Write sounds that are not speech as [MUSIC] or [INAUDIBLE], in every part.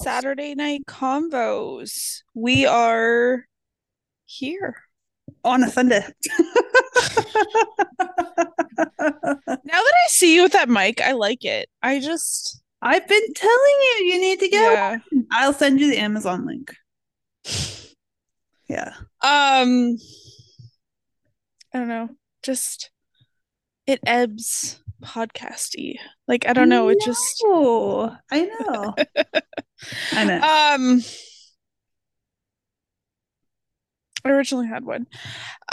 Saturday Night Convos. We are here on a Sunday. [LAUGHS] Now that I see you with that mic, I like it. I just I've been telling you, you need to get yeah. one. I'll send you the Amazon link. Yeah. Um I don't know. Just it ebbs podcasty. Like I don't know, it just I know. [LAUGHS] I know. um I originally had one. [LAUGHS]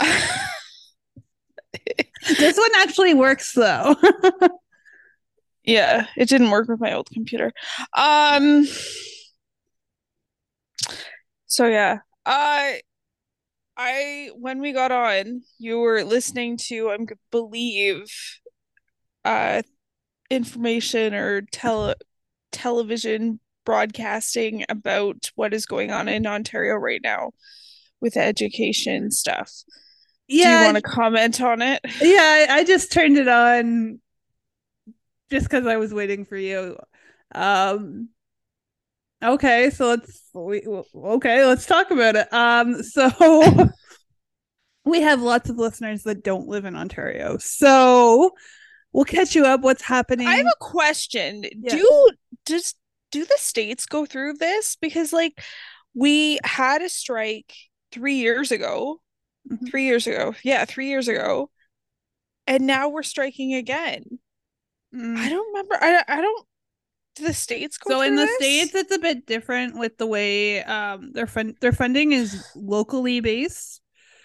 this one actually works though. [LAUGHS] yeah, it didn't work with my old computer. Um so yeah. I I when we got on, you were listening to I believe uh information or tele television broadcasting about what is going on in Ontario right now with education stuff. Yeah. Do you want to comment on it? yeah. I, I just turned it on just because I was waiting for you. Um. Okay, so let's we, okay, let's talk about it. Um, so [LAUGHS] we have lots of listeners that don't live in Ontario, so we'll catch you up. What's happening? I have a question. Yeah. Do does do the states go through this? Because like we had a strike three years ago. Mhm. Three years ago. Yeah, three years ago. And now we're striking again. Mm. I don't remember. I I don't do the states go so in the this? states it's a bit different with the way um their fund their funding is locally based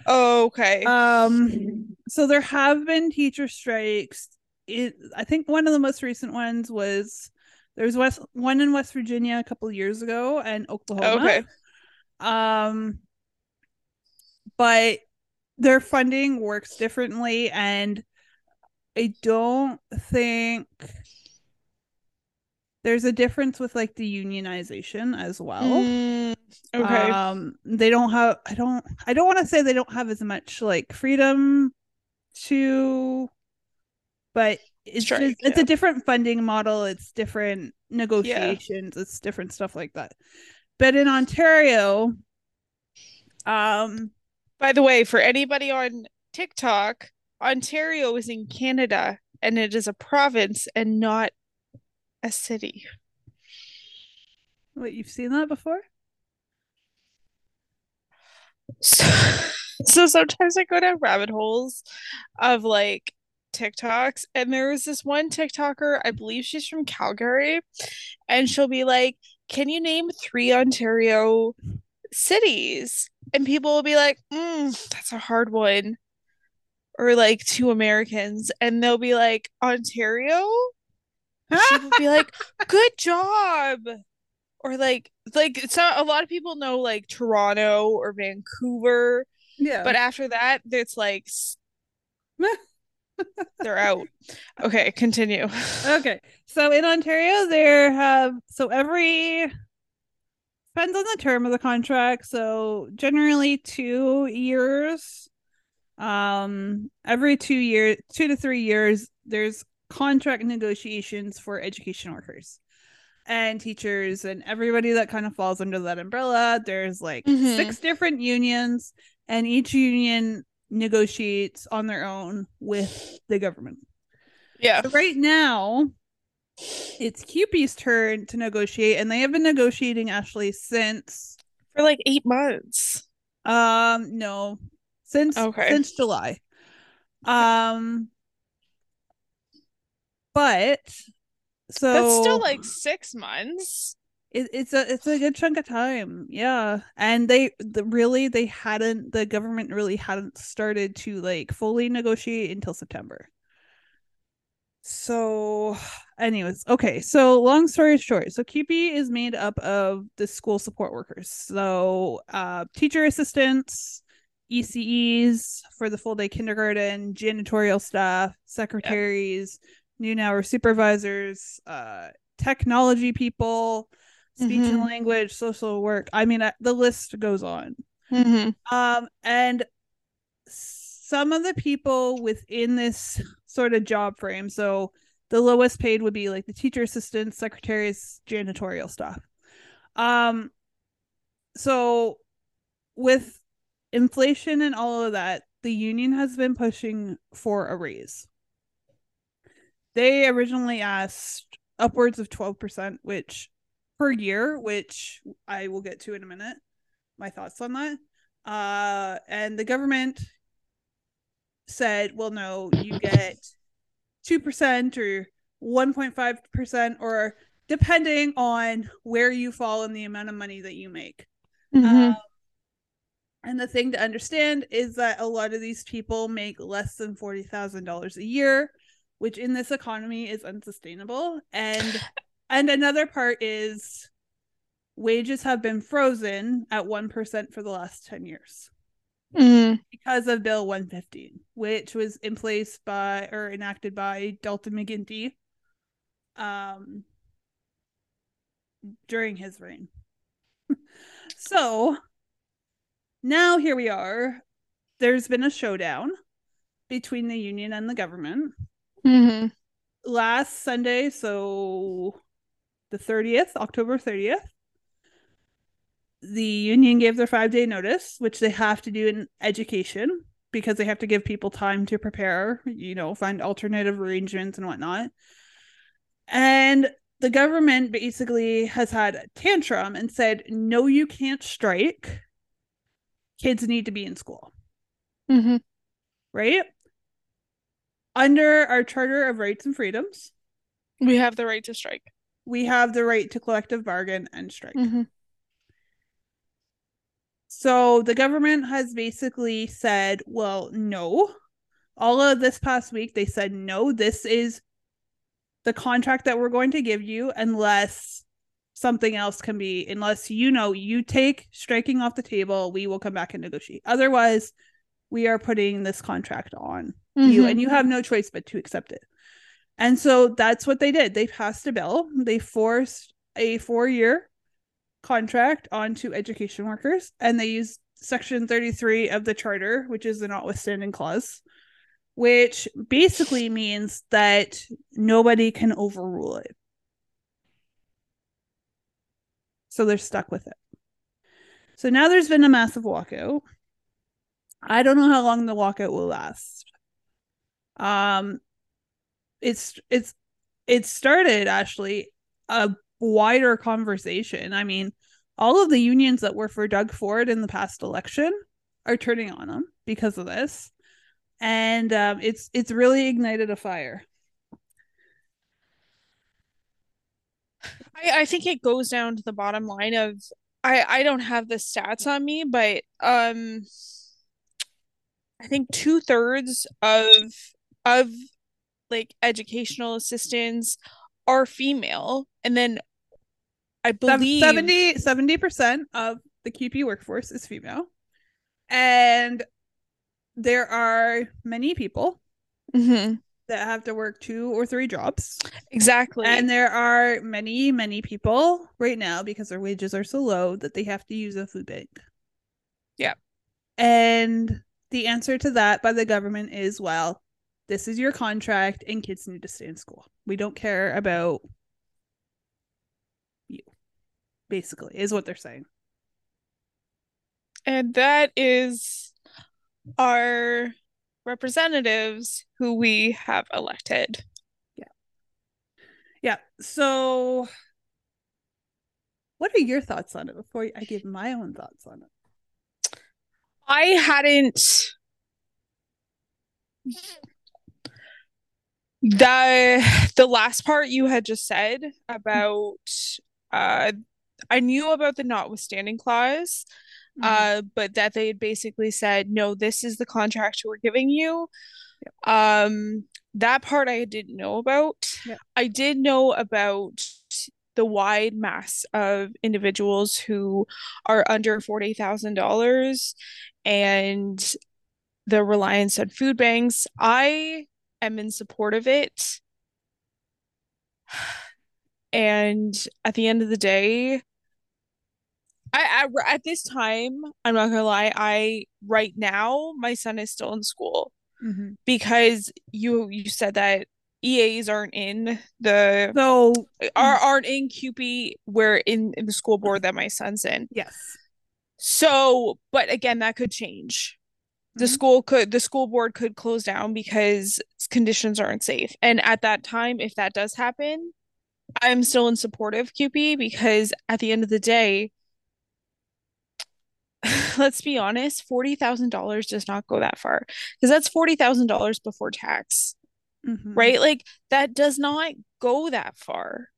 Oh, okay. um so there have been teacher strikes it i think one of the most recent ones was there was west one in west virginia a couple years ago and oklahoma okay. um but their funding works differently and i don't think there's a difference with like the unionization as well Mm, okay. um they don't have i don't i don't want to say they don't have as much like freedom to but it's Strike, just it's yeah. a different funding model it's different negotiations it's different stuff like that but in ontario um By the way, for anybody on TikTok, Ontario is in Canada and it is a province and not a city. wait you've seen that before So, [LAUGHS] so sometimes I go down rabbit holes of like TikToks, and there was this one TikToker, I believe she's from Calgary, and she'll be like, Can you name three Ontario cities? And people will be like, mm, That's a hard one. Or like two Americans, and they'll be like, Ontario? And she will be like, [LAUGHS] Good job. Or like, like it's not a lot of people know like Toronto or Vancouver, yeah but after that, it's like [LAUGHS] they're out. Okay, continue. [LAUGHS] okay so in ontario there have so every depends on the term of the contract so generally two years um every two years two to three years there's contract negotiations for education workers and teachers and everybody that kind of falls under that umbrella there's like Mhm. six different unions and each union negotiates on their own with the government Yeah. so right now, it's CUPE's turn to negotiate, and they have been negotiating actually since For like eight months. um no since Okay. since July. Um but so That's still like six months. It, it's a it's a good chunk of time yeah and they the, really they hadn't the government really hadn't started to like fully negotiate until september so [SIGHS] anyways okay so long story short so CUPE is made up of the school support workers so uh, teacher assistants eces for the full day kindergarten janitorial staff secretaries yep. noon hour supervisors uh, technology people speech mm-hmm. and language social work i mean the list goes on mm-hmm. um and some of the people within this sort of job frame. So the lowest paid would be like the teacher assistants, secretaries, janitorial stuff. Um so with inflation and all of that, the union has been pushing for a raise. They originally asked upwards of 12%, which per year, which I will get to in a minute. My thoughts on that. Uh, and the government said, well, no, you get 2% or 1.5% or depending on where you fall in the amount of money that you make. Mm-hmm. Um, and the thing to understand is that a lot of these people make less than $40,000 a year, which in this economy is unsustainable. And and another part is wages have been frozen at 1% for the last 10 years mm. because of Bill 115, which was in place by or enacted by Dalton McGuinty um, during his reign. [LAUGHS] so now here we are. There's been a showdown between the union and the government. Mm-hmm. Last Sunday, so the 30th, October 30th, the union gave their five day notice, which they have to do in education because they have to give people time to prepare, you know, find alternative arrangements and whatnot. And the government basically has had a tantrum and said, no, you can't strike. Kids need to be in school. Mm-hmm. Right? Under our Charter of Rights and Freedoms, we have the right to strike. We have the right to collective bargain and strike. Mm-hmm. So the government has basically said, well, no. All of this past week, they said, no, this is the contract that we're going to give you unless something else can be, unless you know you take striking off the table, we will come back and negotiate. Otherwise, we are putting this contract on mm-hmm. you and you have no choice but to accept it. And so that's what they did. They passed a bill. They forced a four year contract onto education workers and they use section 33 of the charter which is the notwithstanding clause which basically means that nobody can overrule it so they're stuck with it so now there's been a massive walkout i don't know how long the walkout will last um it's it's it started actually a wider conversation. I mean, all of the unions that were for Doug Ford in the past election are turning on him because of this, and um, it's it's really ignited a fire. I, I think it goes down to the bottom line of I I don't have the stats on me, but um, I think two thirds of of like educational assistants are female, and then I believe 70 70% of the CUPE workforce is female, and there are many people mm-hmm. that have to work two or three jobs. Exactly, and there are many many people right now because their wages are so low that they have to use a food bank. Yeah, and the answer to that by the government is well, this is your contract, and kids need to stay in school. We don't care about you, basically, is what they're saying. And that is our representatives who we have elected. Yeah. Yeah. So, what are your thoughts on it before I give my own thoughts on it? I hadn't the the last part you had just said about uh I knew about the notwithstanding clause, mm-hmm. uh, but that they had basically said, no, this is the contract we're giving you. Um, that part I didn't know about. Yeah. I did know about the wide mass of individuals who are under $40,000 and the reliance on food banks. I am in support of it. And at the end of the day, I, I at this time, I'm not gonna lie, I right now my son is still in school Mm-hmm. because you you said that EAs aren't in the So are aren't in CUPE where in, in the school board that my son's in. yes, So, but again, that could change. The Mhm. school could the school board could close down because conditions aren't safe. And at that time, if that does happen, I'm still in support of CUPE because at the end of the day, [SIGHS] let's be honest, $40,000 does not go that far because that's $40,000 before tax Mhm. right? Like that does not go that far.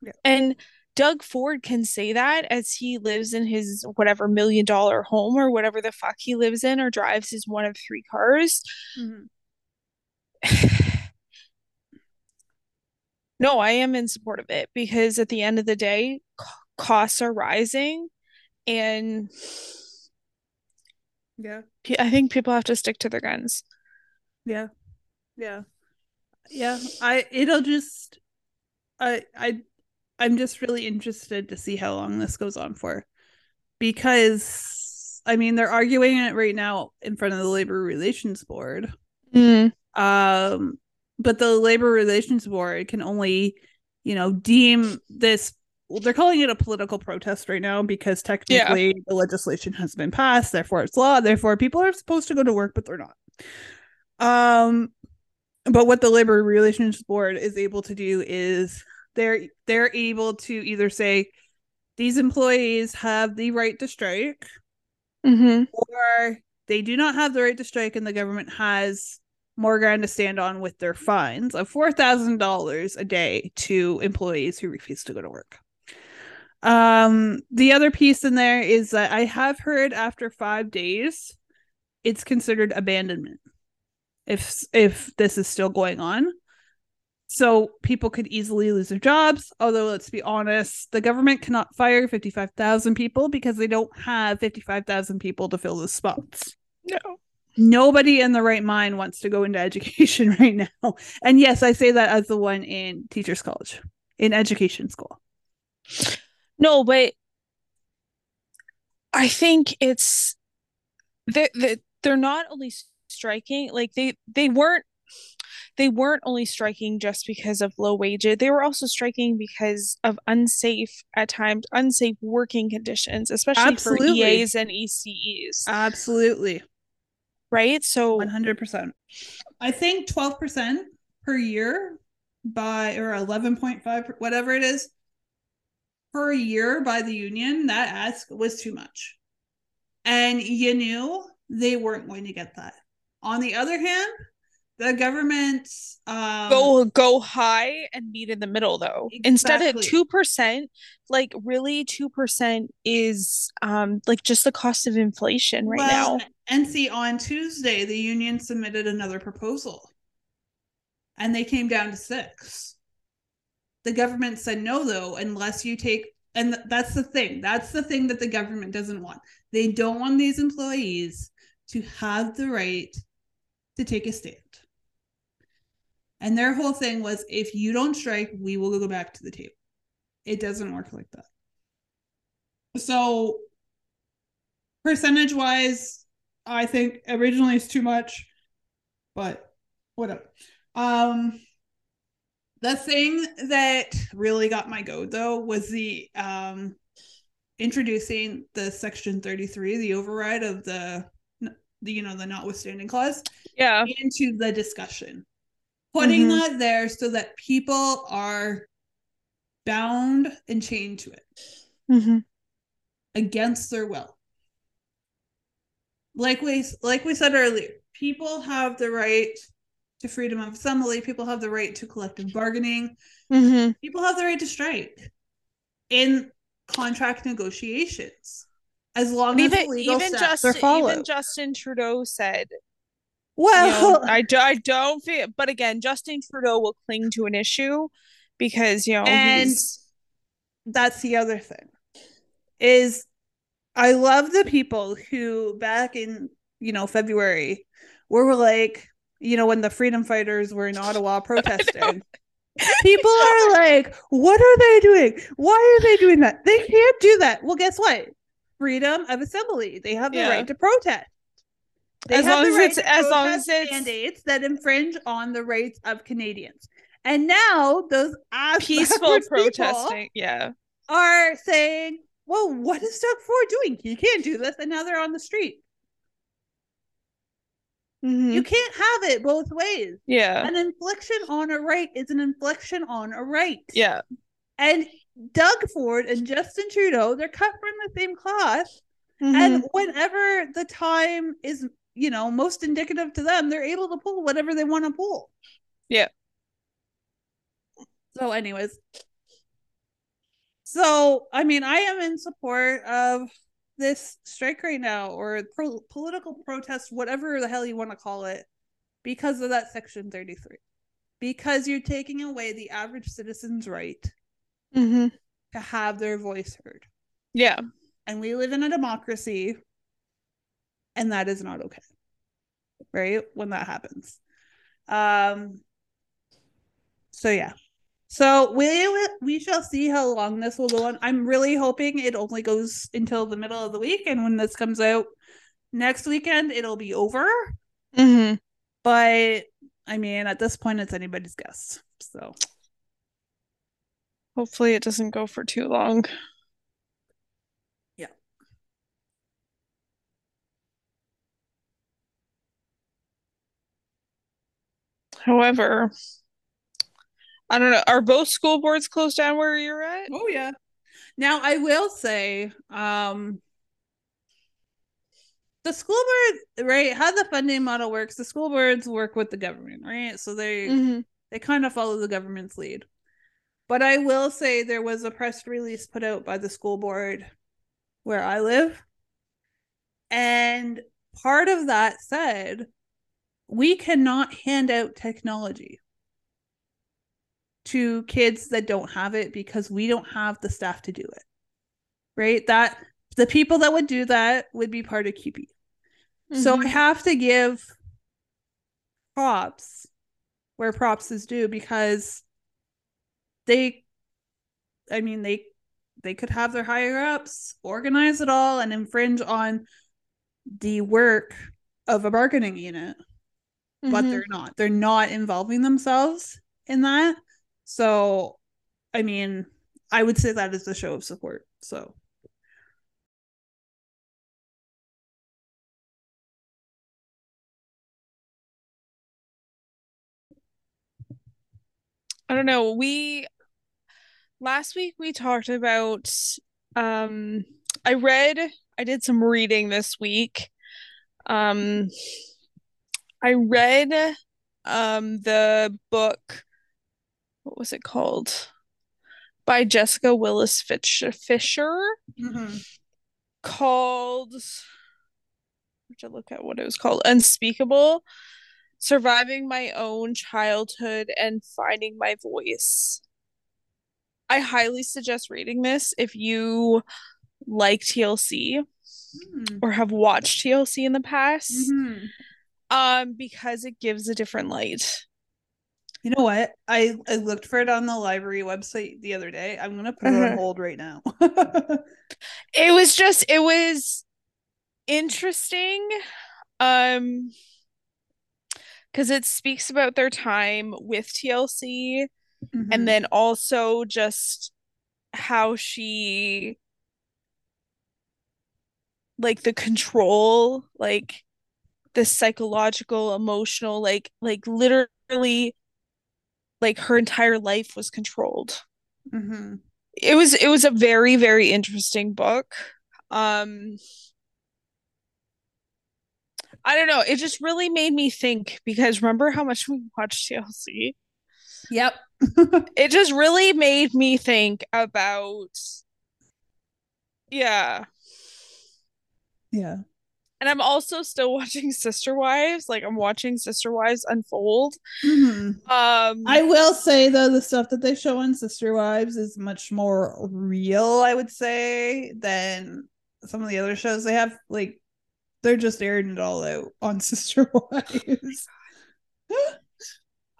Yeah. And Doug Ford can say that as he lives in his whatever million dollar home or whatever the fuck he lives in or drives his one of three cars. Mhm. [SIGHS] no, I am in support of it because at the end of the day, costs are rising and Yeah. I think people have to stick to their guns. Yeah. Yeah. Yeah. I it'll just I I I'm just really interested to see how long this goes on for. Because I mean they're arguing it right now in front of the labor relations board. Um but the labor relations board can only, you know, deem this well, they're calling it a political protest right now because technically the legislation has been passed, therefore it's law, therefore people are supposed to go to work, but they're not. Um, but what the labor relations board is able to do is they're they're able to either say these employees have the right to strike, Mm-hmm. or they do not have the right to strike, and the government has more ground to stand on with their fines of four thousand dollars a day to employees who refuse to go to work. Um, the other piece in there is that I have heard after five days, it's considered abandonment if if this is still going on. So people could easily lose their jobs. Although let's be honest, the government cannot fire fifty five thousand people because they don't have fifty five thousand people to fill the spots No. nobody in the right mind wants to go into [LAUGHS] education right now. And yes, I say that as the one in teachers college, in education school. No, but I think it's they they they're not only striking like they they weren't they weren't only striking just because of low wages. They were also striking because of unsafe at times unsafe working conditions, especially Absolutely. for EAs and ECEs, Absolutely. right? So 100%. I think 12% per year by, or 11.5, whatever it is, per year by the union, that ask was too much. And you knew they weren't going to get that. On the other hand, the government um, go go high and meet in the middle though instead of 2% like really 2% is um like just the cost of inflation right well, now And see, on Tuesday, the union submitted another proposal and they came down to six. The government said no, though, unless you take, and th- that's the thing. That's the thing that the government doesn't want. They don't want these employees to have the right to take a stand. And their whole thing was if you don't strike, we will go back to the table. It doesn't work like that. So, percentage wise, I think originally it's too much, but whatever. Um, the thing that really got my goat though was the um introducing the section 33 the override of the the you know the notwithstanding clause yeah into the discussion putting Mhm. that there so that people are bound and chained to it mm-hmm. against their will like we like we said earlier people have the right to freedom of assembly people have the right to collective bargaining Mm-hmm. people have the right to strike in contract negotiations as long as even the legal even steps justin are followed even justin trudeau said Well, you know, I, do, I don't feel, but again, Justin Trudeau will cling to an issue because, you know, and that's the other thing is I love the people who back in, you know, February were like, you know, when the freedom fighters were in Ottawa [LAUGHS] protesting. People are like, what are they doing? Why are they doing that? They can't do that. Well, guess what? Freedom of assembly. They have the Yeah. right to protest. They As have long the as right it's- as long as it's- mandates that infringe on the rights of Canadians. And now those peaceful protesting. Yeah. are saying, well, what is Doug Ford doing? He can't do this. And now they're on the street. Mhm. You can't have it both ways. Yeah. An infliction on a right is an infliction on a right. Yeah. And Doug Ford and Justin Trudeau, they're cut from the same cloth. Mhm. And whenever the time is, you know, most indicative to them, they're able to pull whatever they want to pull. Yeah. So, anyways. So, I mean, I am in support of this strike right now or pro- political protest, whatever the hell you want to call it, because of that Section 33. Because you're taking away the average citizen's right Mhm. to have their voice heard. Yeah. And we live in a democracy, and that is not okay. Right? When that happens. Um so yeah. So we we shall see how long this will go on. I'm really hoping it only goes until the middle of the week, and when this comes out next weekend, it'll be over. Mhm. But I mean, at this point, it's anybody's guess. So Hopefully it doesn't go for too long. However, I don't know. Are both school boards closed down where you're at? Oh yeah. Now I will say, um the school board, right? How the funding model works, the school boards work with the government, right? So they Mhm. they kind of follow the government's lead. But I will say there was a press release put out by the school board where I live. And part of that said, we cannot hand out technology to kids that don't have it because we don't have the staff to do it. Right? That the people that would do that would be part of CUPE. So I Mhm. have to give props where props is due because they I mean they they could have their higher ups organize it all and infringe on the work of a bargaining unit but Mhm. they're not. They're not involving themselves in that. So, I mean, I would say that is a show of support. So, I don't know. We last week we talked about um I read I did some reading this week. Um I read um the book what was it called? By Jessica Willis Fisher called I have to look at what it was called Unspeakable Surviving My Own Childhood and Finding My Voice. I highly suggest reading this if you like TLC Mhm. or have watched TLC in the past, Mhm. Um, because it gives a different light. you know what? I, I looked for it on the library website the other day. I'm going to put it on Uh-huh. hold right now. [LAUGHS] It was just, it was interesting, um, because it speaks about their time with TLC. Mhm. and then also just how she like the control like the psychological emotional like like literally like her entire life was controlled Mhm. it was it was a very very interesting book um I don't know it just really made me think because remember how much we watched TLC Yep. [LAUGHS] it just really made me think about yeah yeah. And I'm also still [LAUGHS] watching Sister Wives. Like I'm watching Sister Wives unfold. Mhm. Um I will say though, the stuff that they show on Sister Wives is much more real, I would say, than some of the other shows they have. Like they're just airing it all out on [LAUGHS] Sister Wives.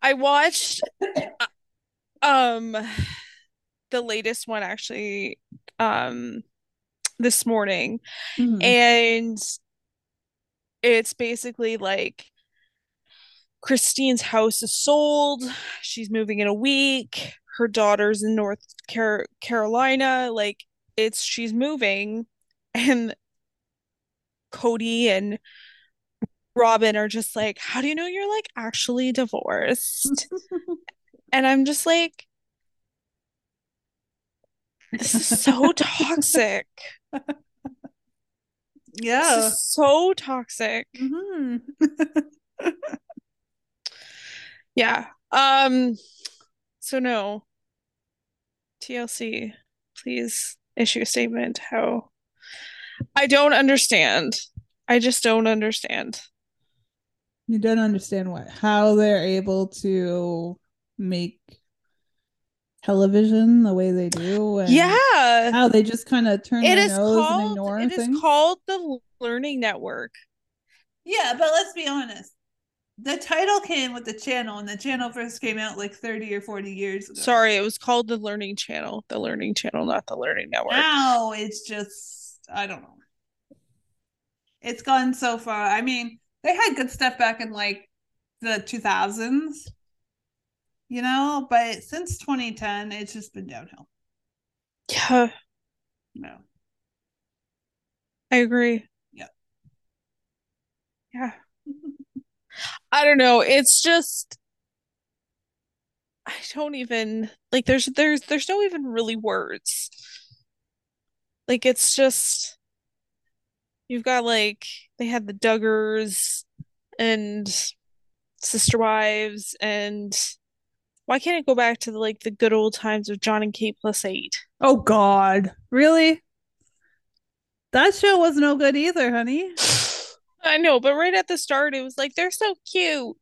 I watched uh, um the latest one actually um this morning Mhm. and it's basically like Christine's house is sold. She's moving in a week. Her daughter's in North Car- Carolina. Like it's she's moving and Kody and Robyn are just like, "How do you know you're like actually divorced?" [LAUGHS] And I'm just like, this is so [LAUGHS] toxic. [LAUGHS] Yeah. so toxic. Mhm. [LAUGHS] Yeah. Um so no. TLC, please issue a statement how I don't understand. I just don't understand. You don't understand what how they're able to make television the way they do and Yeah. how they just kind of turn It their is nose and called ignore it is things. called the Learning Network. Yeah, but let's be honest. The title came with the channel, and the channel first came out like 30 or 40 years ago. Sorry, it was called the Learning Channel. The Learning Channel, not the Learning Network. Now it's just, I don't know. It's gone so far. I mean, they had good stuff back in like the 2000s, you know, but since 2010, it's just been downhill. Yeah, No. I agree. Yeah. Yeah. I don't know. It's just I don't even like there's there's there's no even really words. Like it's just you've got like they had the Duggars and Sister Wives and why can't it go back to the, like the good old times of John and Kate plus eight? Oh, God. Really? That show was no good either, honey. [SIGHS] I know, but right at the start it was like they're so cute.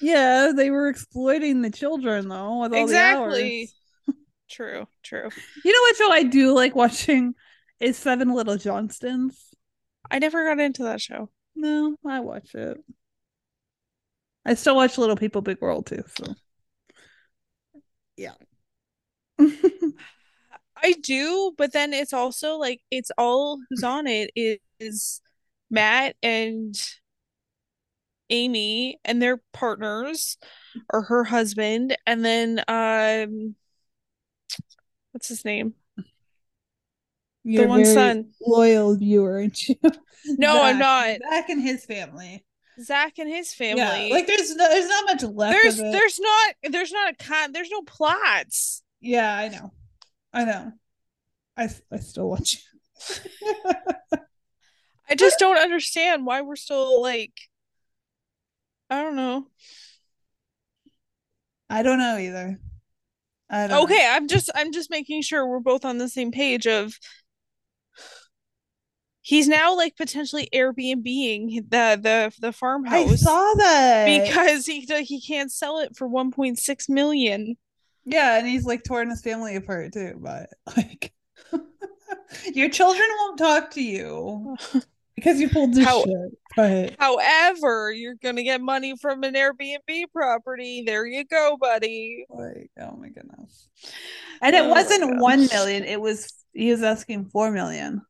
Yeah, they were exploiting the children though with all Exactly. the hours. [LAUGHS] True, true. You know what show I do like watching is Seven Little Johnstons. I never got into that show. No, I watch it. I still watch Little People Big World too. So yeah. [LAUGHS] I do, but then it's also like it's all who's on it is, is Matt and Amy and their partners or her husband, and then um what's his name? You're the one very son. loyal viewer, aren't you? No, I'm not. Back in his family. Zach and his family. Yeah, like there's no, there's not much left there's of it. there's not there's not a con there's no plots. Yeah, I know. I know. I I still watch. it. [LAUGHS] I just don't understand why we're still like I don't know. I don't know either. I don't know. Okay, I'm just I'm just making sure we're both on the same page of he's now like potentially Airbnb-ing the the farmhouse. I saw that because he he can't sell it for 1.6 million. Yeah, and he's like torn his family apart too. But like, [LAUGHS] your children won't talk to you [LAUGHS] because you pulled this How- shit. But However, you're gonna get money from an Airbnb property. There you go, buddy. like, oh my goodness! And it Oh wasn't one million. It was he was asking four million.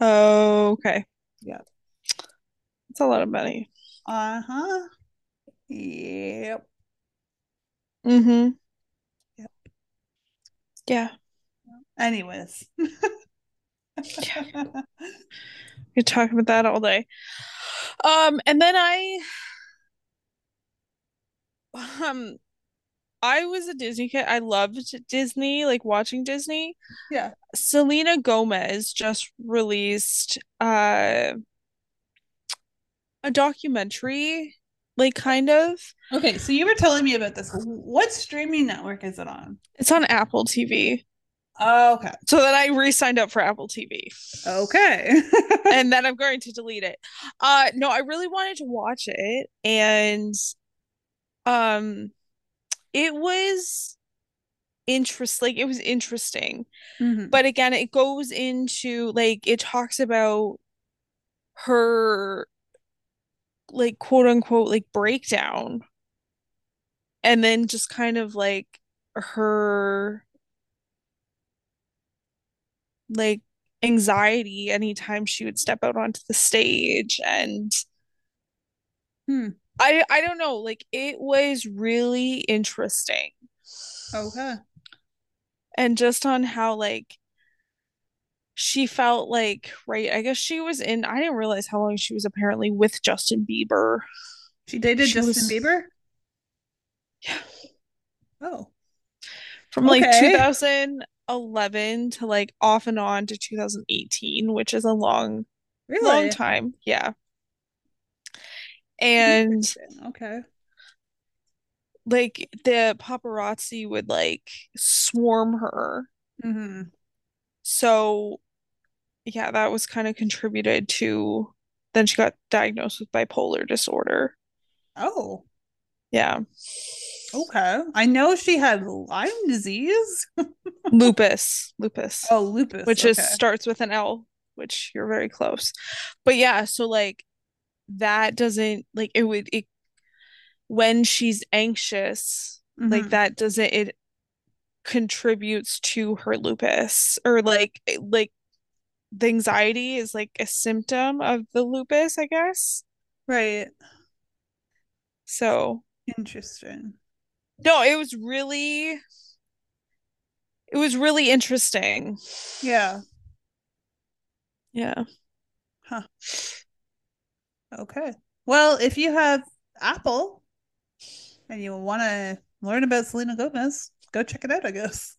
Oh, okay. Yeah. It's a lot of money. Uh huh. Yep. Mm-hmm. Yep. Yeah. Anyways. We could talk about that all day. Um, and then I um I was a Disney kid. I loved Disney, like watching Disney. Yeah. Selena Gomez just released uh a documentary, like kind of. okay, so you were telling me about this. What streaming network is it on? It's on Apple TV. Oh, okay. So then I re-signed up for Apple TV. Okay. [LAUGHS] and then I'm going to delete it. Uh no, I really wanted to watch it and um it was interest like it was interesting. Mhm. But again, it goes into like it talks about her like quote unquote like breakdown and then just kind of like her like anxiety anytime she would step out onto the stage and Hmm. I I don't know like it was really interesting okay. and just on how like she felt like right I guess she was in I didn't realize how long she was apparently with Justin Bieber She dated She Justin was- Bieber? Yeah. Oh. from like 2011 to like off and on to 2018 which is a long Really? long time yeah and [LAUGHS] Okay. like the paparazzi would like swarm her hmm so yeah that was kind of contributed to then she got diagnosed with bipolar disorder Oh. yeah Okay. I know she had Lyme disease. [LAUGHS] lupus lupus Oh, lupus. which is starts with an L, which you're very close. But yeah, so like that doesn't like it would it when she's anxious, like Mhm. that doesn't it contributes to her lupus or like like the anxiety is like a symptom of the lupus, I guess. Right. So Interesting. no, it was really it was really interesting. Yeah. Yeah. Okay. Well, if you have Apple and you want to learn about Selena Gomez, go check it out, I guess.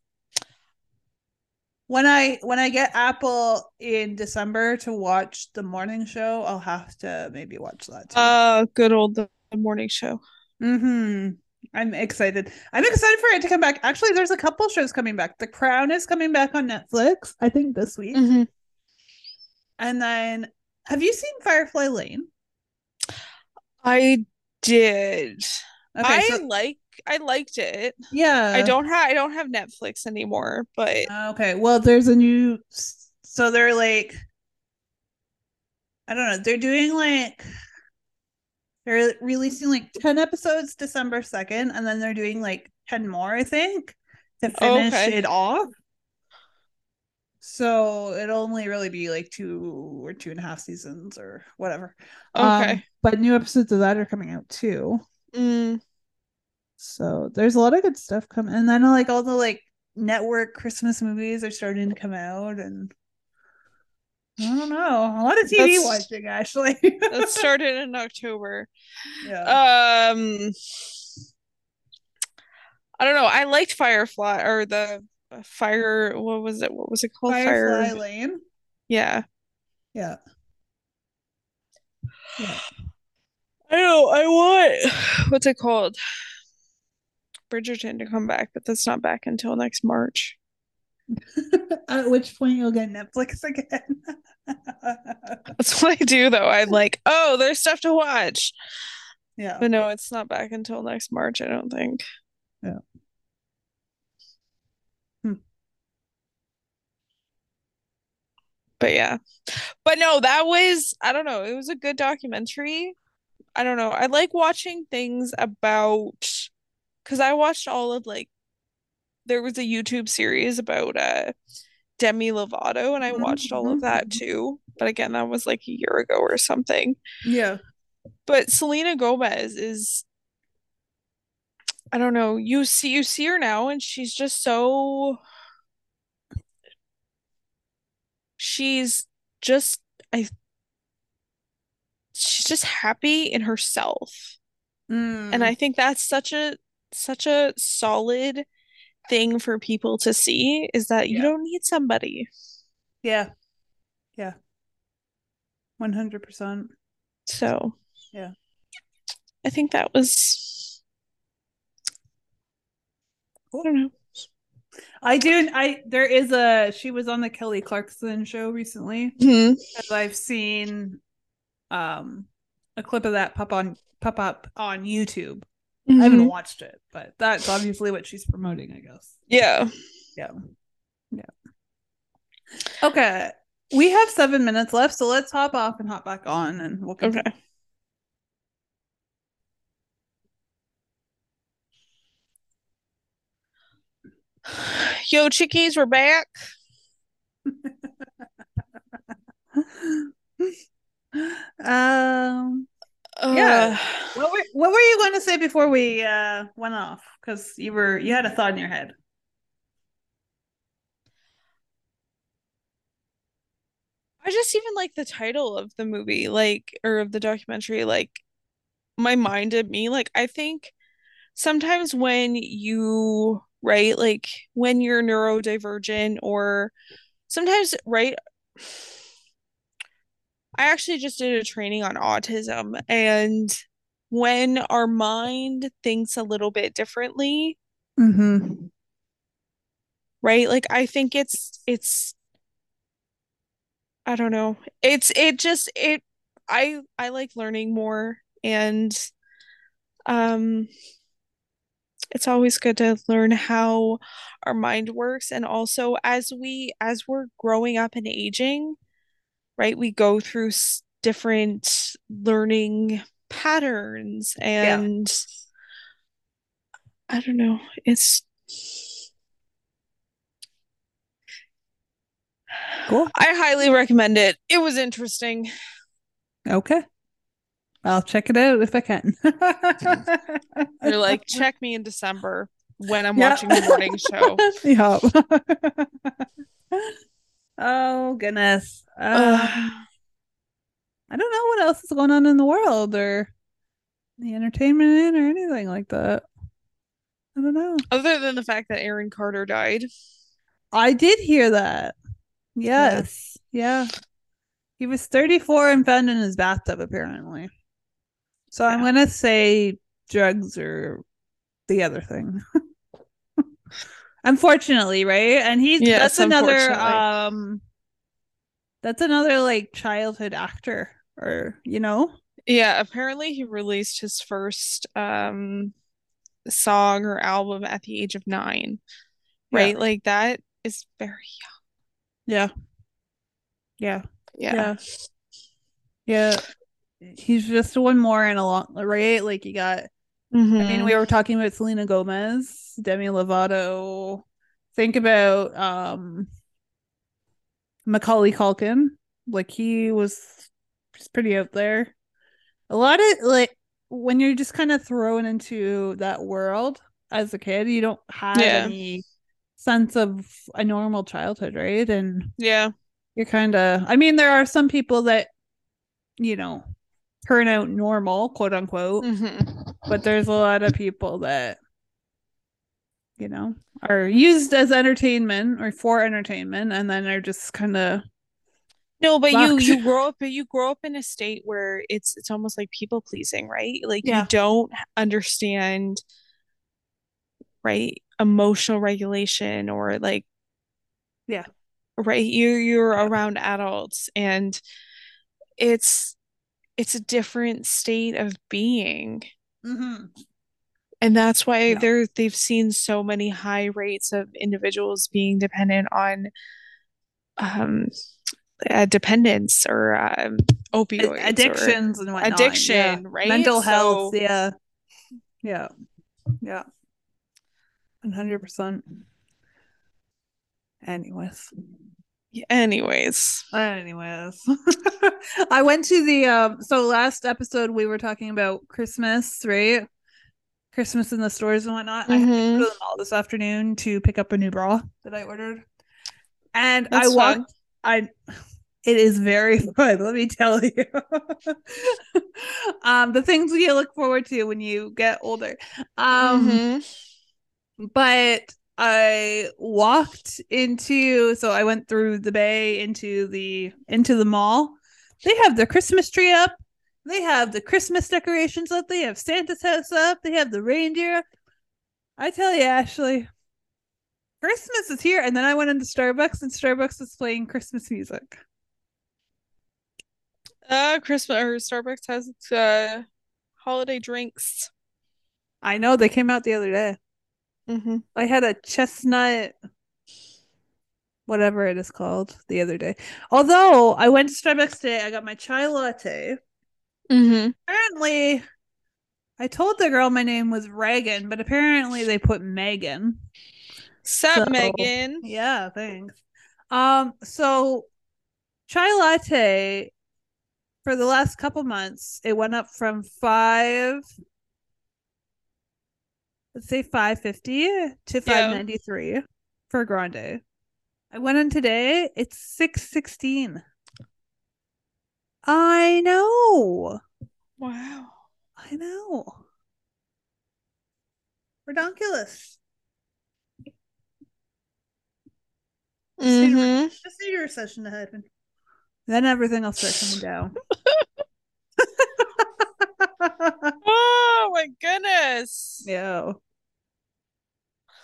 When I when I get Apple in December to watch the morning show, I'll have to maybe watch that too. Uh good old the morning show. hmm I'm excited. I'm excited for it to come back. Actually, there's a couple shows coming back. The Crown is coming back on Netflix, I think this week. Mm-hmm. And then have you seen Firefly Lane? I did. Okay, I so like I liked it. yeah. I don't have I don't have Netflix anymore, but Okay, well, there's a new. So they're like, I don't know. They're doing like, they're releasing like ten episodes December second, and then they're doing like ten more, I think, to finish Okay. it off. So it'll only really be like two or two and a half seasons or whatever. Um, okay. but new episodes of that are coming out too. Mm, So there's a lot of good stuff coming, and then like all the like network Christmas movies are starting to come out, and I don't know, a lot of TV That's- watching actually. that [LAUGHS] started in October. yeah. Um I don't know. I liked Firefly or the Fire what was it? What was it called? Firefly Fire. Lane. Yeah. Yeah. Yeah. I know. I want what's it called? Bridgerton to come back, but that's not back until next March. [LAUGHS] At which point you'll get Netflix again. [LAUGHS] That's what I do though. I'm like, oh, there's stuff to watch. yeah. But no, it's not back until next March, I don't think. Yeah. But yeah. But no, that was, I don't know, it was a good documentary. I don't know. I like watching things about, because I watched all of like, there was a YouTube series about uh Demi Lovato, and I watched all of that mhm. too. But again, that was like a year ago or something. Yeah. But Selena Gomez is I don't know, you see you see her now and she's just so she's just I she's just happy in herself. And Mm. I think that's such a such a solid thing for people to see is that you don't need somebody. yeah. Yeah. 100%. So Yeah. I think that was I don't know. I do. I there is a. She was on the Kelly Clarkson show recently. Mhm. and I've seen, um, a clip of that pop on pop up on YouTube. I haven't Mhm. watched it, but that's obviously what she's promoting. I guess. Yeah. Yeah. Yeah. Okay. We have seven minutes left, so let's hop off and hop back on, and we'll continue. Okay. Yo, chickies, we're back. [LAUGHS] um. Yeah. Uh, What were What were you going to say before we uh went off? Because you were you had a thought in your head. I just even like the title of the movie, like, or of the documentary, like, my mind at me. Like, I think sometimes when you, right, like, when you're neurodivergent, or sometimes, right, I actually just did a training on autism, and when our mind thinks a little bit differently, Mm-hmm. right? Like, I think it's, it's, I don't know. It's it just it I I like learning more and um it's always good to learn how our mind works and also as we as we're growing up and aging, right? We go through s- different learning patterns and I don't know. It's Cool. I highly recommend it. It was interesting. Okay. I'll check it out if I can. [LAUGHS] You're like, [LAUGHS] check me in December when I'm Yeah. watching the morning show. [LAUGHS] yeah. oh goodness. Ugh. Um, [SIGHS] I don't know what else is going on in the world or the entertainment in or anything like that. I don't know. Other than the fact that Aaron Carter died. I did hear that. Yes. Yeah. He was 34 and found in his bathtub, apparently. So I'm going to say drugs or the other thing. [LAUGHS] Unfortunately, right? And he's Yes, that's another um that's another like childhood actor or you know? Yeah, apparently he released his first um song or album at the age of nine. Yeah. Right? Like that is very Yeah. Yeah. Yeah. Yeah. Yeah. He's just one more in a long right? Like you got I mean, Mhm. we were talking about Selena Gomez, Demi Lovato. Think about um Macaulay Culkin. Like he was just pretty out there. A lot of like when you're just kind of thrown into that world as a kid, you don't have Yeah. any sense of a normal childhood, right? And Yeah. you're kind of I mean, there are some people that you know turn out normal, quote unquote Mhm. but there's a lot of people that you know are used as entertainment or for entertainment and then are just kind of No, but you you grow up but you grow up in a state where it's it's almost like people pleasing, right? Like Yeah. you don't understand right emotional regulation or like Yeah. right you're you're around adults and it's it's a different state of being. And that's why Yeah. they're they've seen so many high rates of individuals being dependent on um uh, dependence or um opioids addictions and whatnot addiction, yeah. right? mental health So- yeah. Yeah. Yeah 100% anyways anyways. Anyways. [LAUGHS] I went to the um so last episode we were talking about christmas right? Christmas in the stores and whatnot i had to go to the mall this afternoon to pick up a new bra that i ordered. And i That's fun. walked i it is very [LAUGHS] fun let me tell you. [LAUGHS] Um the things you look forward to when you get older. Um Mhm. but I walked into so I went through the bay into the into the mall. They have their Christmas tree up. They have the Christmas decorations up. They have Santa's house up. They have the reindeer. I tell you, Ashley, Christmas is here. And then I went into Starbucks and Starbucks was playing Christmas music. Uh, Christmas or Starbucks has its uh holiday drinks. I know they came out the other day. Mm-hmm. I had a chestnut, whatever it is called, the other day. Although I went to Starbucks today, I got my chai latte. Mm-hmm. Apparently, I told the girl my name was Reagan, but apparently they put Megan. Sup, So- Megan? Yeah, thanks. Um, so chai latte for the last couple months, it went up from five, let's say five fifty to five ninety three for grande. I went in today, it's six sixteen. I know. Wow. I know. Redonkulous. Mm-hmm. Just need a recession to happen. Then everything will start coming down. [LAUGHS] [LAUGHS] Oh my goodness. yeah.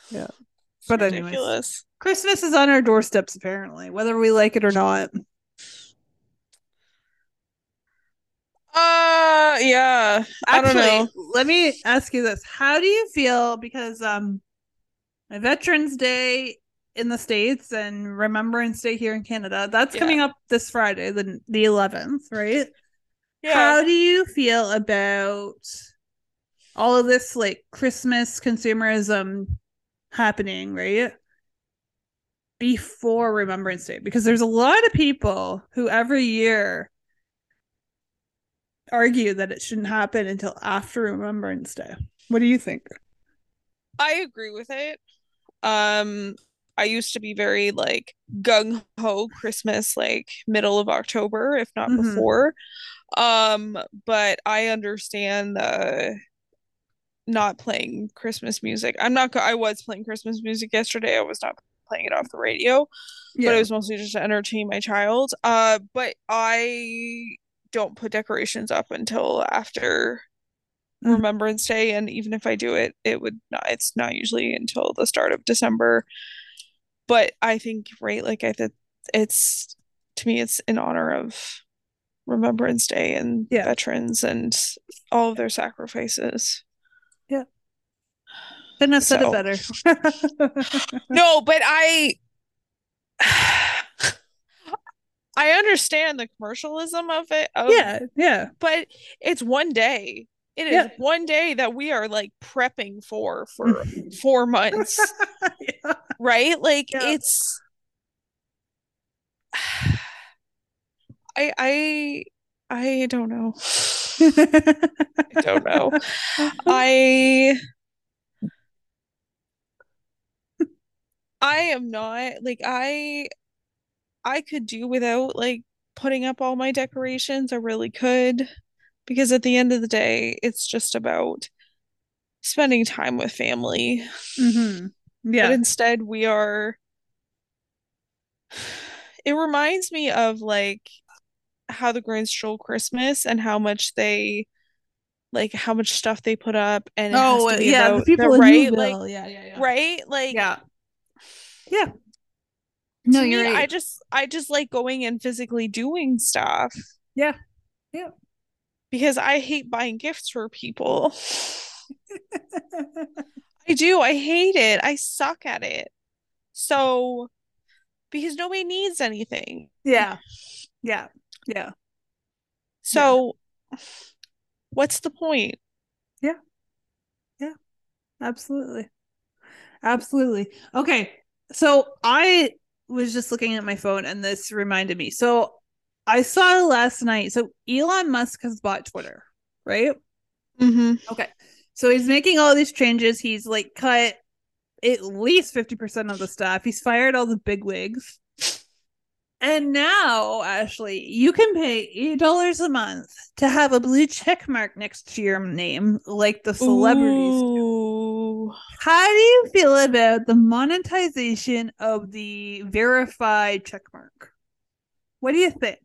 Yeah. It's But anyways. ridiculous. Christmas is on our doorsteps, apparently, whether we like it or not. Uh yeah. I don't know. let me ask you this. How do you feel? Because um Veterans Day in the States and Remembrance Day here in Canada, that's Yeah. coming up this Friday, the the eleventh, right? Yeah. How do you feel about all of this like Christmas consumerism happening, right? Before Remembrance Day, because there's a lot of people who every year argue that it shouldn't happen until after Remembrance Day. What do you think? I agree with it. Um, I used to be very like gung ho Christmas, like middle of October, if not Mhm. before. Um, but I understand the not playing Christmas music. I'm not. I was playing Christmas music yesterday. I was not playing it off the radio, but it was mostly just to entertain my child. Uh, but I don't put decorations up until after Mhm. Remembrance Day, and even if I do it, it would not. It's not usually until the start of December. But I think, right, like I think it's to me, it's in honor of Remembrance Day and Yeah. veterans and all of their sacrifices. Couldn't have said So- it better. [LAUGHS] No, but I [SIGHS] I understand the commercialism of it of yeah, yeah. but it's one day. It is Yeah. one day that we are like prepping for for [LAUGHS] four months, Yeah. right? Like Yeah. it's [SIGHS] I I I don't know. I don't know. [LAUGHS] I I am not like I I could do without like putting up all my decorations. I really could because at the end of the day, it's just about spending time with family. Mhm. But instead, we are it reminds me of like how the Grinch stole Christmas and how much they like how much stuff they put up and Oh, yeah, the people the right like yeah, yeah, yeah. right like Yeah. Yeah. No, me, you're I right. just I just like going and physically doing stuff. Yeah. Yeah. Because I hate buying gifts for people. [LAUGHS] I do. I hate it. I suck at it. So because nobody needs anything. yeah. Yeah. Yeah. So what's the point? Yeah. Yeah. Absolutely. Absolutely. Okay. So I was just looking at my phone and this reminded me. So I saw last night. So Elon Musk has bought Twitter, right? Mm-hmm. Okay. So he's making all these changes. He's like cut at least 50% of the staff. He's fired all the big wigs. And now, Ashley, you can pay $8 a month to have a blue check mark next to your name, like the celebrities do. How do you feel about the monetization of the verified check mark? What do you think?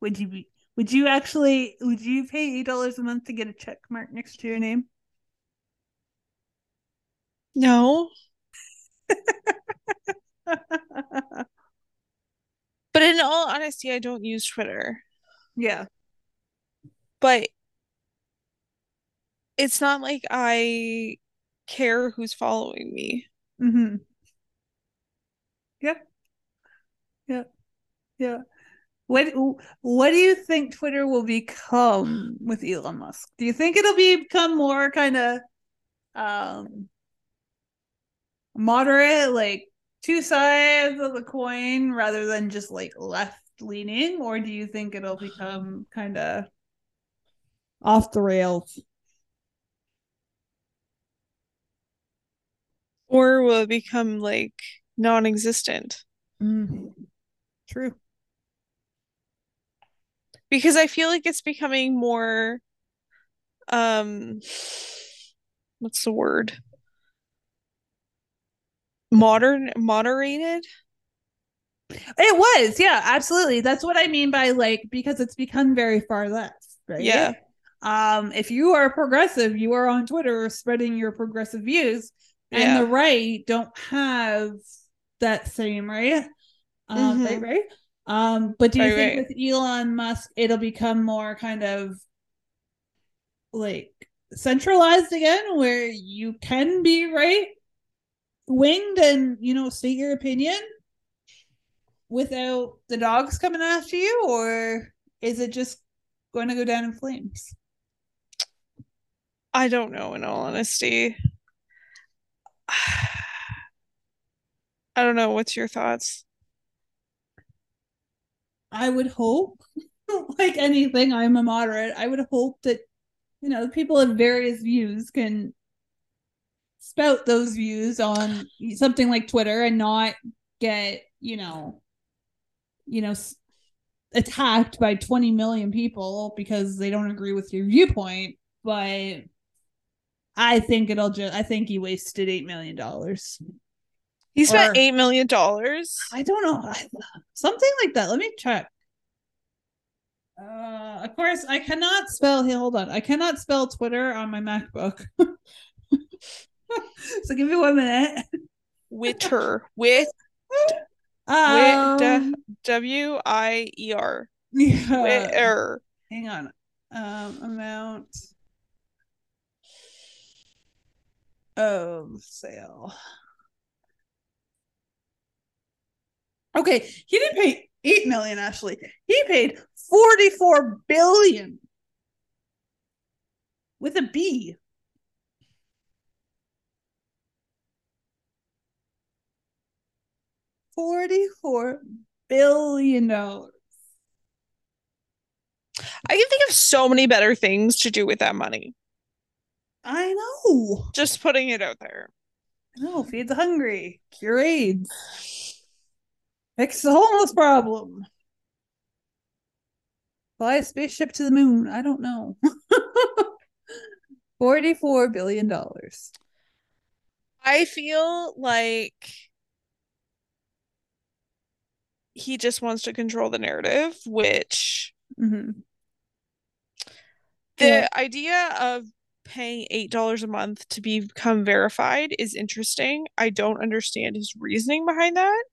Would you be would you actually would you pay eight dollars a month to get a check mark next to your name? No. [LAUGHS] In all honesty, I don't use Twitter. yeah. But it's not like I care who's following me. Mm-hmm. Yeah. Yeah. Yeah. What what do you think Twitter will become with Elon Musk? Do you think it'll be become more kind of um moderate, like two sides of the coin rather than just like left leaning, or do you think it'll [SIGHS] become kind of off the rails? Or will it become like non-existent? Mm. True. Because I feel like it's becoming more um what's the word? Modern moderated? It was, yeah, absolutely. That's what I mean by like because it's become very far left, right? Yeah. Um, if you are progressive, you are on Twitter spreading your progressive views, and Yeah. the right don't have that same right. Um, right, Mhm. right. Um, but do you Right, think right. with Elon Musk, it'll become more kind of like centralized again, where you can be right winged and you know state your opinion without the dogs coming after you, or is it just going to go down in flames? I don't know in all honesty. [SIGHS] I don't know. What's your thoughts? I would hope, [LAUGHS] like anything, I'm a moderate. I would hope that you know people of various views can spout those views on something like Twitter and not get you know, you know, attacked by 20 million people because they don't agree with your viewpoint. But I think it'll just. I think he wasted eight million dollars. He spent Or- eight million dollars. I don't know. I, something like that. Let me check. Uh, of course, I cannot spell. Hey, hold on. I cannot spell Twitter on my MacBook. [LAUGHS] so give me one minute. Witter. [LAUGHS] Wit Um, W I E R. yeah. Witter. Hang on. Um, amount of sale. Okay, he didn't pay eight million. Actually, he paid forty-four billion with a B. Forty-four billion dollars. I can think of so many better things to do with that money. I know. Just putting it out there. No, feed the hungry, cure AIDS, fix the homeless problem, fly a spaceship to the moon. I don't know. [LAUGHS] Forty-four billion dollars. I feel like he just wants to control the narrative, which Mm-hmm. the Yeah. idea of paying $8 a month to become verified is interesting. I don't understand his reasoning behind that.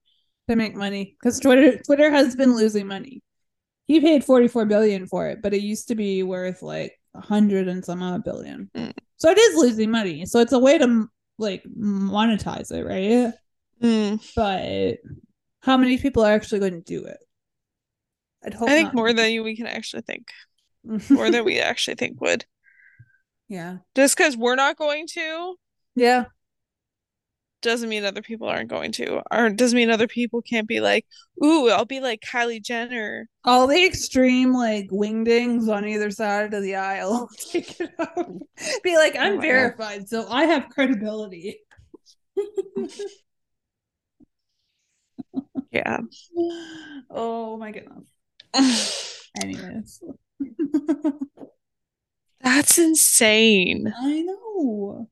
To make money, because Twitter Twitter has been losing money. He paid forty-four billion for it, but it used to be worth like a hundred and some odd billion. Mm. So it is losing money. So it's a way to like monetize it, right? Mm, But how many people are actually going to do it? I'd hope I think not. more than you we can actually think, [LAUGHS] more than we actually think would. yeah. Just because we're not going to Yeah. doesn't mean other people aren't going to, or doesn't mean other people can't be like, ooh, I'll be like Kylie Jenner. All the extreme like wingdings on either side of the aisle. [LAUGHS] Take it out. Be like, Oh I'm God. verified, so I have credibility. [LAUGHS] Yeah. oh my goodness. Anyways. [LAUGHS] That's insane. I know.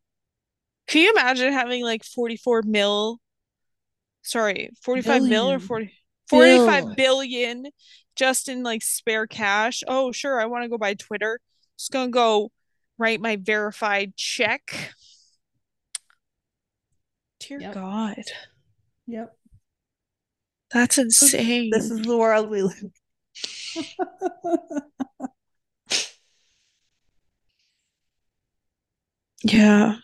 Can you imagine having like 44 mil? Sorry, 45 mil or Billion. 40 45 Bill. billion just in like spare cash. Oh, sure, I want to go buy Twitter. Just gonna go write my verified check Dear Yep. God. Yep. That's insane. This is the world we live. yeah.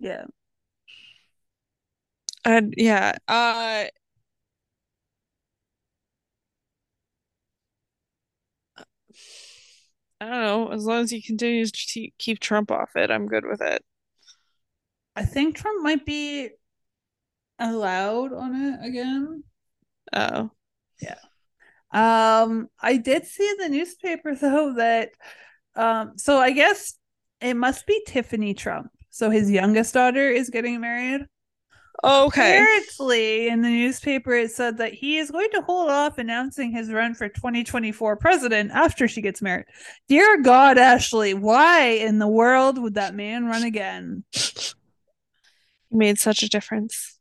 yeah. And yeah. Uh I don't know. As long as he continues to keep Trump off it, I'm good with it. I think Trump might be allowed on it again. Oh. Yeah. Um, I did see in the newspaper though that um so I guess it must be Tiffany Trump. So his youngest daughter is getting married. Okay. Apparently, in the newspaper, it said that he is going to hold off announcing his run for 2024 president after she gets married. Dear God, Ashley, why in the world would that man run again? He made such a difference.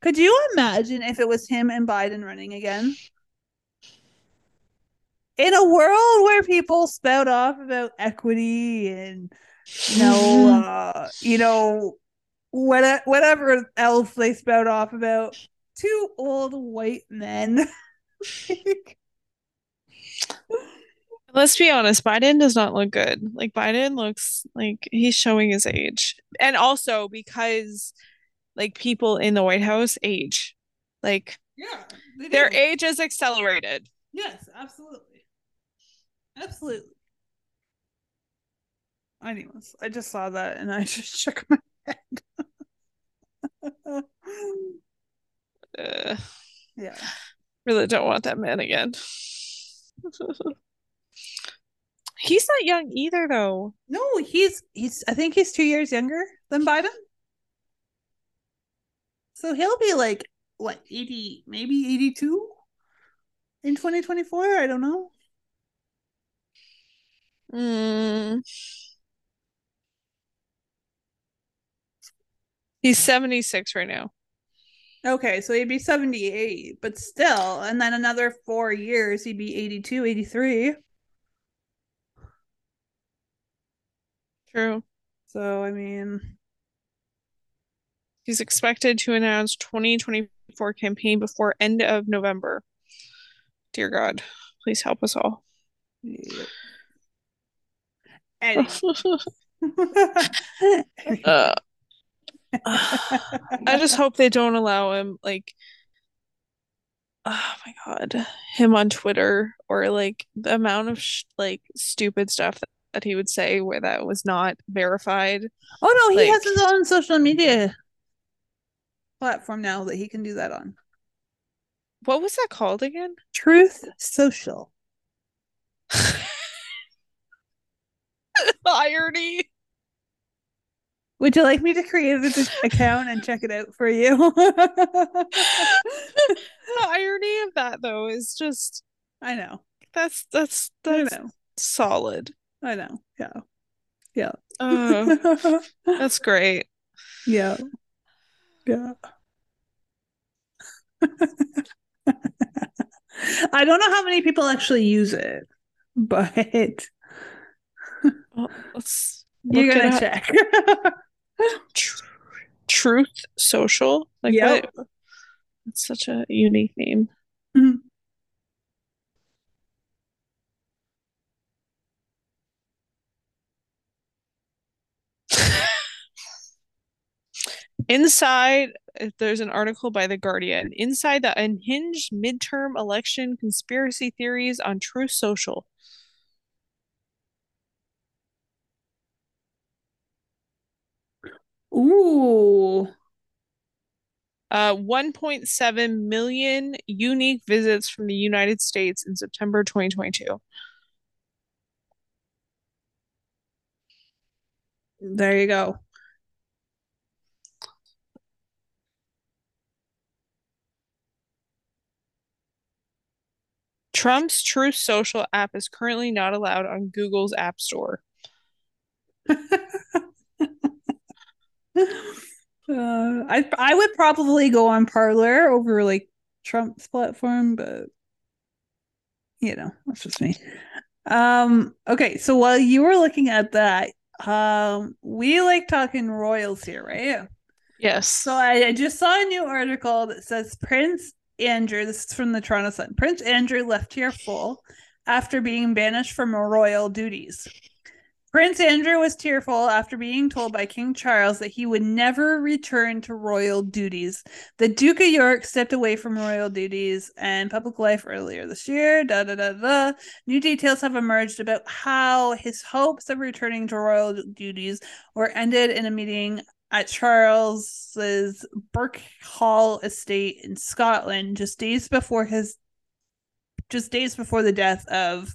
Could you imagine if it was him and Biden running again? In a world where people spout off about equity and you know, [LAUGHS] uh, you know, what whatever else they spout off about, two old white men. [LAUGHS] Let's be honest, Biden does not look good. Like Biden looks like he's showing his age. And also because like people in the White House age. Like yeah, their age is accelerated. Yes, absolutely. Absolutely. Anyways, I just saw that and I [LAUGHS] just shook my head. [LAUGHS] Uh, yeah. really don't want that man again. [LAUGHS] He's not young either though. No, he's he's I think he's 2 years younger than Biden. So he'll be like what, 80, maybe 82 in 2024, I don't know. Mm. He's 76 right now. Okay, so he'd be 78, but still, and then another 4 years he'd be 82, 83. True. So, I mean, He's expected to announce 2024 campaign before end of November. Dear God, please help us all. yeah. [LAUGHS] Anyway. [LAUGHS] Uh, I just hope they don't allow him like oh my God, him on Twitter or like the amount of sh like stupid stuff that, that he would say where that was not verified. Oh no, he Like- has his own social media platform now that he can do that on. What was that called again? Truth Social. [LAUGHS] Irony. Would you like me to create this account and check it out for you? [LAUGHS] the irony of that though is just I know. that's that's I know. solid. I know. Yeah. Yeah. Oh, [LAUGHS] that's great. yeah. Yeah. I don't know how many people actually use it, but Well, let's you're gonna up. check. Truth Social. Like Yep. what? It's such a unique name. Mhm. Inside, there's an article by The Guardian. Inside the unhinged midterm election conspiracy theories on Truth Social. Ooh. Uh, 1.7 million unique visits from the United States in September 2022. There you go. Trump's Truth Social app is currently not allowed on Google's App Store. [LAUGHS] Uh, I I would probably go on Parler over like Trump's platform, but you know, that's just me. Um, okay, so while you were looking at that, um, we like talking royals here, right? Yes. So I, I just saw a new article that says Prince Andrew, this is from the Toronto Sun. Prince Andrew left tearful after being banished from royal duties. Prince Andrew was tearful after being told by King Charles that he would never return to royal duties. The Duke of York stepped away from royal duties and public life earlier this year. Da da da da. New details have emerged about how his hopes of returning to royal duties were ended in a meeting at Charles's Burke Hall estate in Scotland just days before his just days before the death of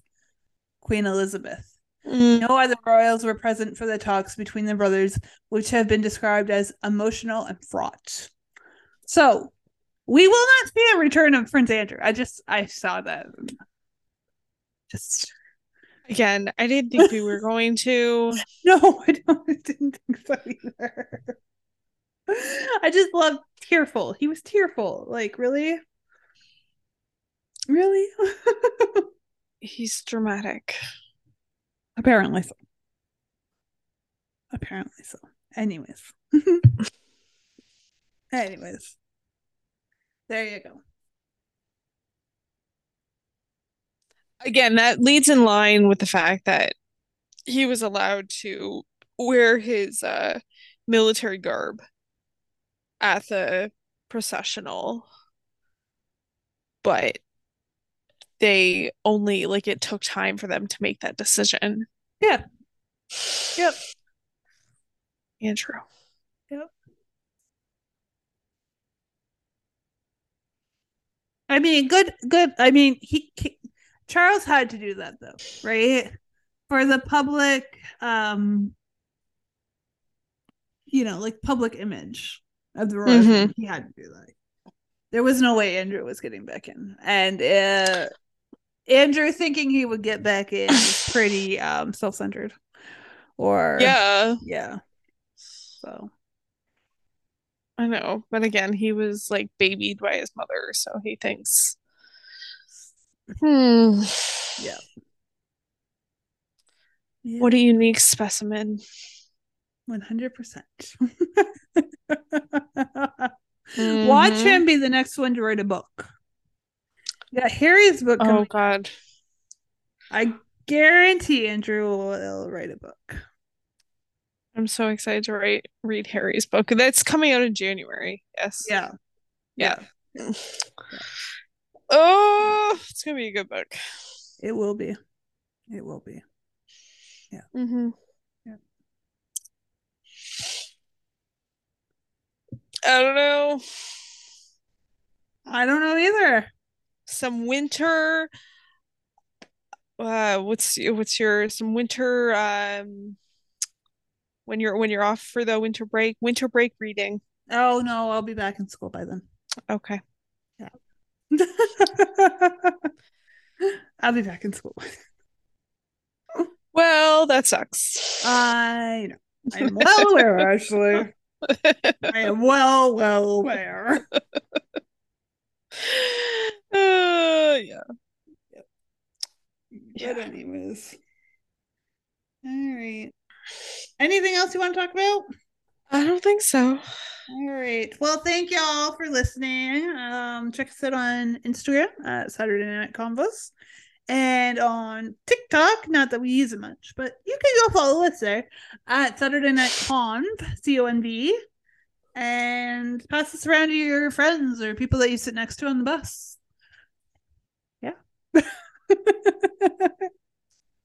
Queen Elizabeth. Mm. No other royals were present for the talks between the brothers, which have been described as emotional and fraught. So, we will not see a return of Prince Andrew. I just I saw that. Just Again, I didn't think we were going to. [LAUGHS] no, I don't I didn't think so either. I just love tearful. He was tearful. Like, really? Really? [LAUGHS] He's dramatic. Apparently so. Apparently so. Anyways. [LAUGHS] Anyways. There you go. Again, that leads in line with the fact that he was allowed to wear his uh, military garb at the processional, but they only like it took time for them to make that decision. Yeah. Yep. Andrew. Yep. I mean, good, good. I mean, he, he Charles had to do that though, right? For the public, um, you know, like public image of the royal, Mhm. he had to do that. There was no way Andrew was getting back in, and uh, Andrew thinking he would get back in is [LAUGHS] pretty um self-centered, or Yeah, yeah. So I know. But again, he was like babied by his mother, so he thinks, hmm, yeah. what a unique specimen. One hundred percent. Mhm. Watch him be the next one to write a book. Yeah, Harry's book. Oh coming- God. I guarantee Andrew will write a book. I'm so excited to write read Harry's book. That's coming out in January. Yes. Yeah. Yeah. [SIGHS] Oh, it's gonna be a good book. It will be. It will be. Yeah. Mm-hmm. Yeah. I don't know. I don't know either. Some winter. Uh, what's what's your some winter um when you're when you're off for the winter break? Winter break reading. Oh no, I'll be back in school by then. Okay. [LAUGHS] I'll be back in school. [LAUGHS] Well, that sucks. I know. I'm [LAUGHS] well aware, actually. I am well, well aware. Uh, yeah. Yep. Yeah. But anyways. All right. Anything else you want to talk about? I don't think so. All right. Well, thank y'all for listening. Um, check us out on Instagram at Saturday Night Convos and on TikTok. Not that we use it much, but you can go follow us there at Saturday Night Conv, C O N V, and pass this around to your friends or people that you sit next to on the bus. Yeah. [LAUGHS]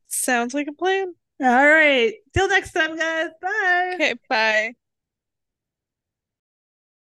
Sounds like a plan. All right. Till next time, guys. Bye. Okay, bye.